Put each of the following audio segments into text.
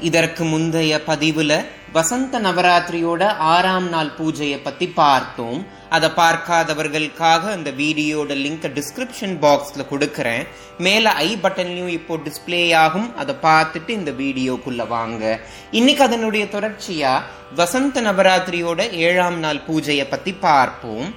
இதற்கு முந்தைய பதிவுல வசந்த நவராத்திரியோட ஆறாம் நாள் பூஜையை பத்தி பார்த்தோம். அதை பார்க்காதவர்களுக்காக அந்த வீடியோட லிங்க் டிஸ்கிரிப்ஷன் பாக்ஸ்ல கொடுக்கறேன். மேல ஐ பட்டன்லயும் இப்போ டிஸ்ப்ளே ஆகும். அதை பார்த்துட்டு இந்த வீடியோக்குள்ள வாங்க. இன்னைக்கு அதனுடைய தொடர்ச்சியா வசந்த நவராத்திரியோட ஏழாம் நாள் பூஜையை பத்தி பார்ப்போம்.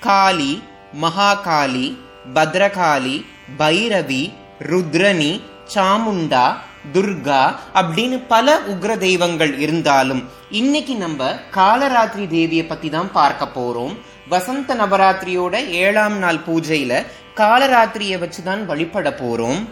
காளி மகாகாளி பத்ரகாளி பைரவி ருத்ரணி சாமுண்டா துர்கா அப்படின்னு பல உக்ர தெய்வங்கள் இருந்தாலும் இன்னைக்கு நம்ம காலராத்திரி தேவியை பத்தி தான் பார்க்க போறோம். வசந்த நவராத்திரியோட ஏழாம் நாள் பூஜையில காலராத்திரியை வச்சுதான் வழிபட போறோம்.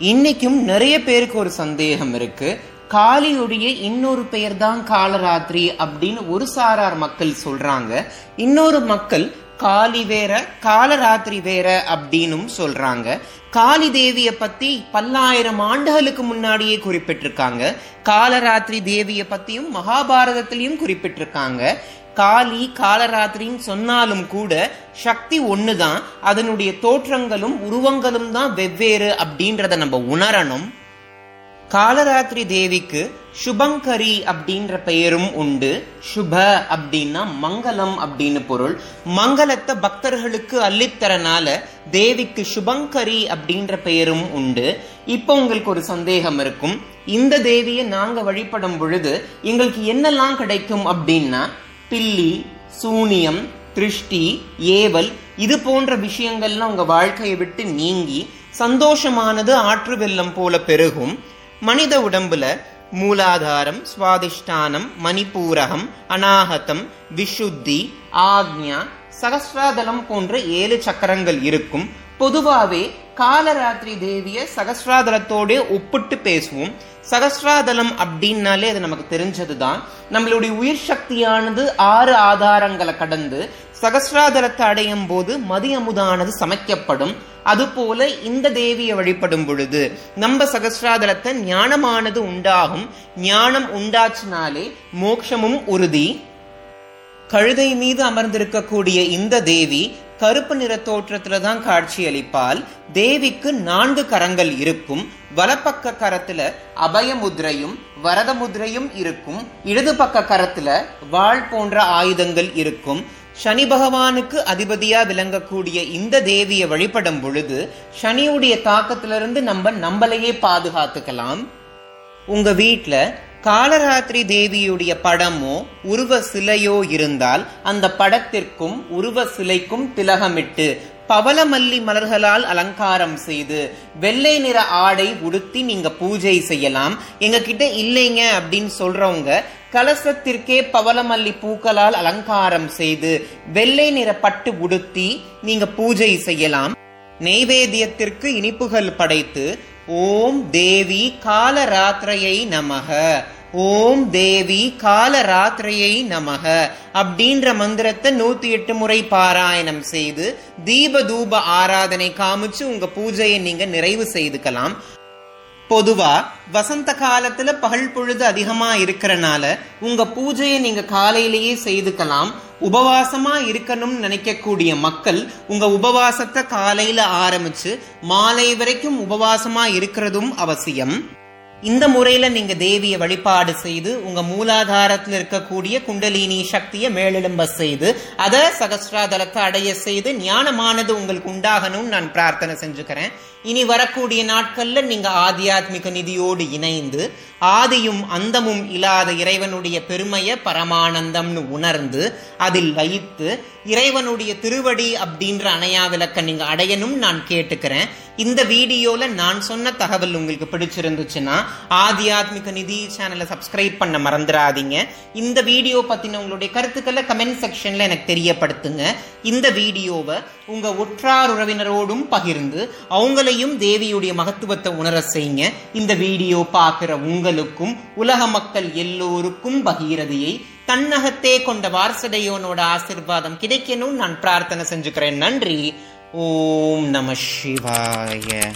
இன்னைக்கும் நிறைய பேருக்கு ஒரு சந்தேகம் இருக்கு. காளியுடைய இன்னொரு பெயர் தான் காலராத்திரி அப்படின்னு ஒரு சாரார் மக்கள் சொல்றாங்க. இன்னொரு மக்கள் காளி வேற காலராத்திரி வேற அப்படின்னும் சொல்றாங்க. காளி தேவிய பத்தி பல்லாயிரம் ஆண்டுகளுக்கு முன்னாடியே குறிப்பிட்டிருக்காங்க. காலராத்திரி தேவிய பத்தியும் மகாபாரதத்திலையும் குறிப்பிட்டிருக்காங்க. காளி காலராத்திரின்னு சொன்னாலும் கூட சக்தி ஒண்ணுதான். அதனுடைய தோற்றங்களும் உருவங்களும் தான் வெவ்வேறு அப்படின்றத நம்ம உணரணும். காலராத்திரி தேவிக்கு சுபங்கரி அப்படின்ற பெயரும் உண்டு. சுப அப்படின்னா மங்களம் அப்படின்னு பொருள். மங்களத்தை பக்தர்களுக்கு அள்ளித்தரனால தேவிக்கு சுபங்கரி அப்படின்ற பெயரும் உண்டு. இப்போ உங்களுக்கு ஒரு சந்தேகம் இருக்கும். இந்த தேவியை நாங்க வழிபடும் பொழுது எங்களுக்கு என்னெல்லாம் கிடைக்கும் அப்படின்னா பில்லி சூனியம் திருஷ்டி ஏவல் இது போன்ற விஷயங்கள்லாம் உங்க வாழ்க்கையை விட்டு நீங்கி சந்தோஷமானது ஆற்று வெள்ளம் போல பெருகும். மனித உடம்புல மூலாதாரம் சுவாதிஷ்டானம் மணிப்பூரகம் அநாகதம் விஷுத்தி ஆக்ஞா சகஸ்ராதலம் போன்ற ஏழு சக்கரங்கள் இருக்கும். பொதுவாவே காலராத்திரி தேவிய சகஸ்ராதலத்தோட ஒப்பிட்டு பேசுவோம். சகஸ்ராதலம் அப்படின்னாலே அது நமக்கு தெரிஞ்சதுதான். நம்மளுடைய உயிர் சக்தியானது ஆறு ஆதாரங்களை கடந்து சகஸ்ராதலத்தை அடையும் போது மதி அமுதானது சமைக்கப்படும். அதுபோல இந்த தேவியை வழிபடும் பொழுது நம்ம சகஸ்ராதலத்தை ஞானமானது உண்டாகும். ஞானம் உண்டாச்சினாலே மோட்சமும் உறுதி. கழுதை மீது அமர்ந்திருக்கக்கூடிய இந்த தேவி கருப்பு நிற தோற்றத்துல தான் காட்சி அளிப்பால் தேவிக்கு நான்கு கரங்கள் இருக்கும். வலப்பக்க கரத்துல அபய முதிரையும் வரத முதிரையும் இருக்கும். இடது பக்க கரத்துல வாழ் போன்ற ஆயுதங்கள் இருக்கும். சனி பகவானுக்கு அதிபதியா விளங்கக்கூடிய இந்த தேவியை வழிபடும் பொழுது சனியுடைய தாக்கத்திலிருந்து நம்ம நம்மளையே பாதுகாத்துக்கலாம். உங்க வீட்டில் காலராத்திரி தேவியுடைய படமோ உருவ சிலையோ இருந்தால் அந்த படத்திற்கும் உருவ சிலைக்கும் திலகமிட்டு பவளமல்லி மலர்களால் அலங்காரம் செய்து வெள்ளை நிற ஆடை உடுத்தி நீங்க பூஜை செய்யலாம். எங்க கிட்ட இல்லைங்க அப்படின்னு சொல்றவங்க கலசத்திற்கே பவளமல்லி பூக்களால் அலங்காரம் செய்து வெள்ளை நிற பட்டு உடுத்தி நீங்க பூஜை செய்யலாம். நெய்வேத்தியத்திற்கு இனிப்புகள் படைத்து ஓம் தேவி காலராத்திரையை நமக. ஓம் தேவி காலராத்திரையை நமக அப்படின்ற மந்திரத்தை நூத்தி எட்டு முறை பாராயணம் செய்து தீப தூப ஆராதனை காமிச்சு உங்க பூஜையை நீங்க நிறைவு செய்துக்கலாம். பொதுவா வசந்த காலத்துல பகல் பொழுது அதிகமா இருக்கிறனால உங்க பூஜையை நீங்க காலையிலேயே செய்துக்கலாம். உபவாசமா இருக்கணும்னு நினைக்கக்கூடிய மக்கள் உங்க உபவாசத்தை காலையில ஆரம்பிச்சு மாலை வரைக்கும் உபவாசமா இருக்கிறதும் அவசியம். இந்த முறையில நீங்க தேவியை வழிபாடு செய்து உங்க மூலாதாரத்தில் இருக்கக்கூடிய குண்டலினி சக்தியை மேலெழும்ப செய்து அதை சகஸ்ராதலத்தை அடைய செய்து ஞானமானது உங்களுக்கு உண்டாகணும்னு நான் பிரார்த்தனை செஞ்சுக்கிறேன். இனி வரக்கூடிய நாட்கள்ல நீங்க ஆத்தியாத்மிக நிதியோடு இணைந்து ஆதியும் அந்தமும் இல்லாத இறைவனுடைய பெருமையை பரமானந்தம்னு உணர்ந்து அதில் வைத்து இறைவனுடைய திருவடி அப்படின்ற அணையா விளக்க நீங்க அடையணும் நான் கேட்டுக்கிறேன். இந்த வீடியோல நான் சொன்ன தகவல் உங்களுக்கு பிடிச்சிருந்துச்சுன்னா ஆத்தியாத்மிக நிதி சேனலை சப்ஸ்கிரைப் பண்ண மறந்துடாதீங்க. இந்த வீடியோ பத்தின உங்களுடைய கருத்துக்களை கமெண்ட் செக்ஷன்ல எனக்கு தெரியப்படுத்துங்க. இந்த வீடியோவை உங்க உற்றார் உறவினரோடும் பகிர்ந்து அவங்களையும் தேவியுடைய மகத்துவத்தை உணர செய்யுங்க. இந்த வீடியோ பார்க்கிற உங்களுக்கும் உலக மக்கள் எல்லோருக்கும் பகீரதியை தன்னகத்தே கொண்ட வாரசடையோனோட ஆசிர்வாதம் கிடைக்கணும் நான் பிரார்த்தனை செஞ்சுக்கிறேன். நன்றி. ॐ नमः शिवाय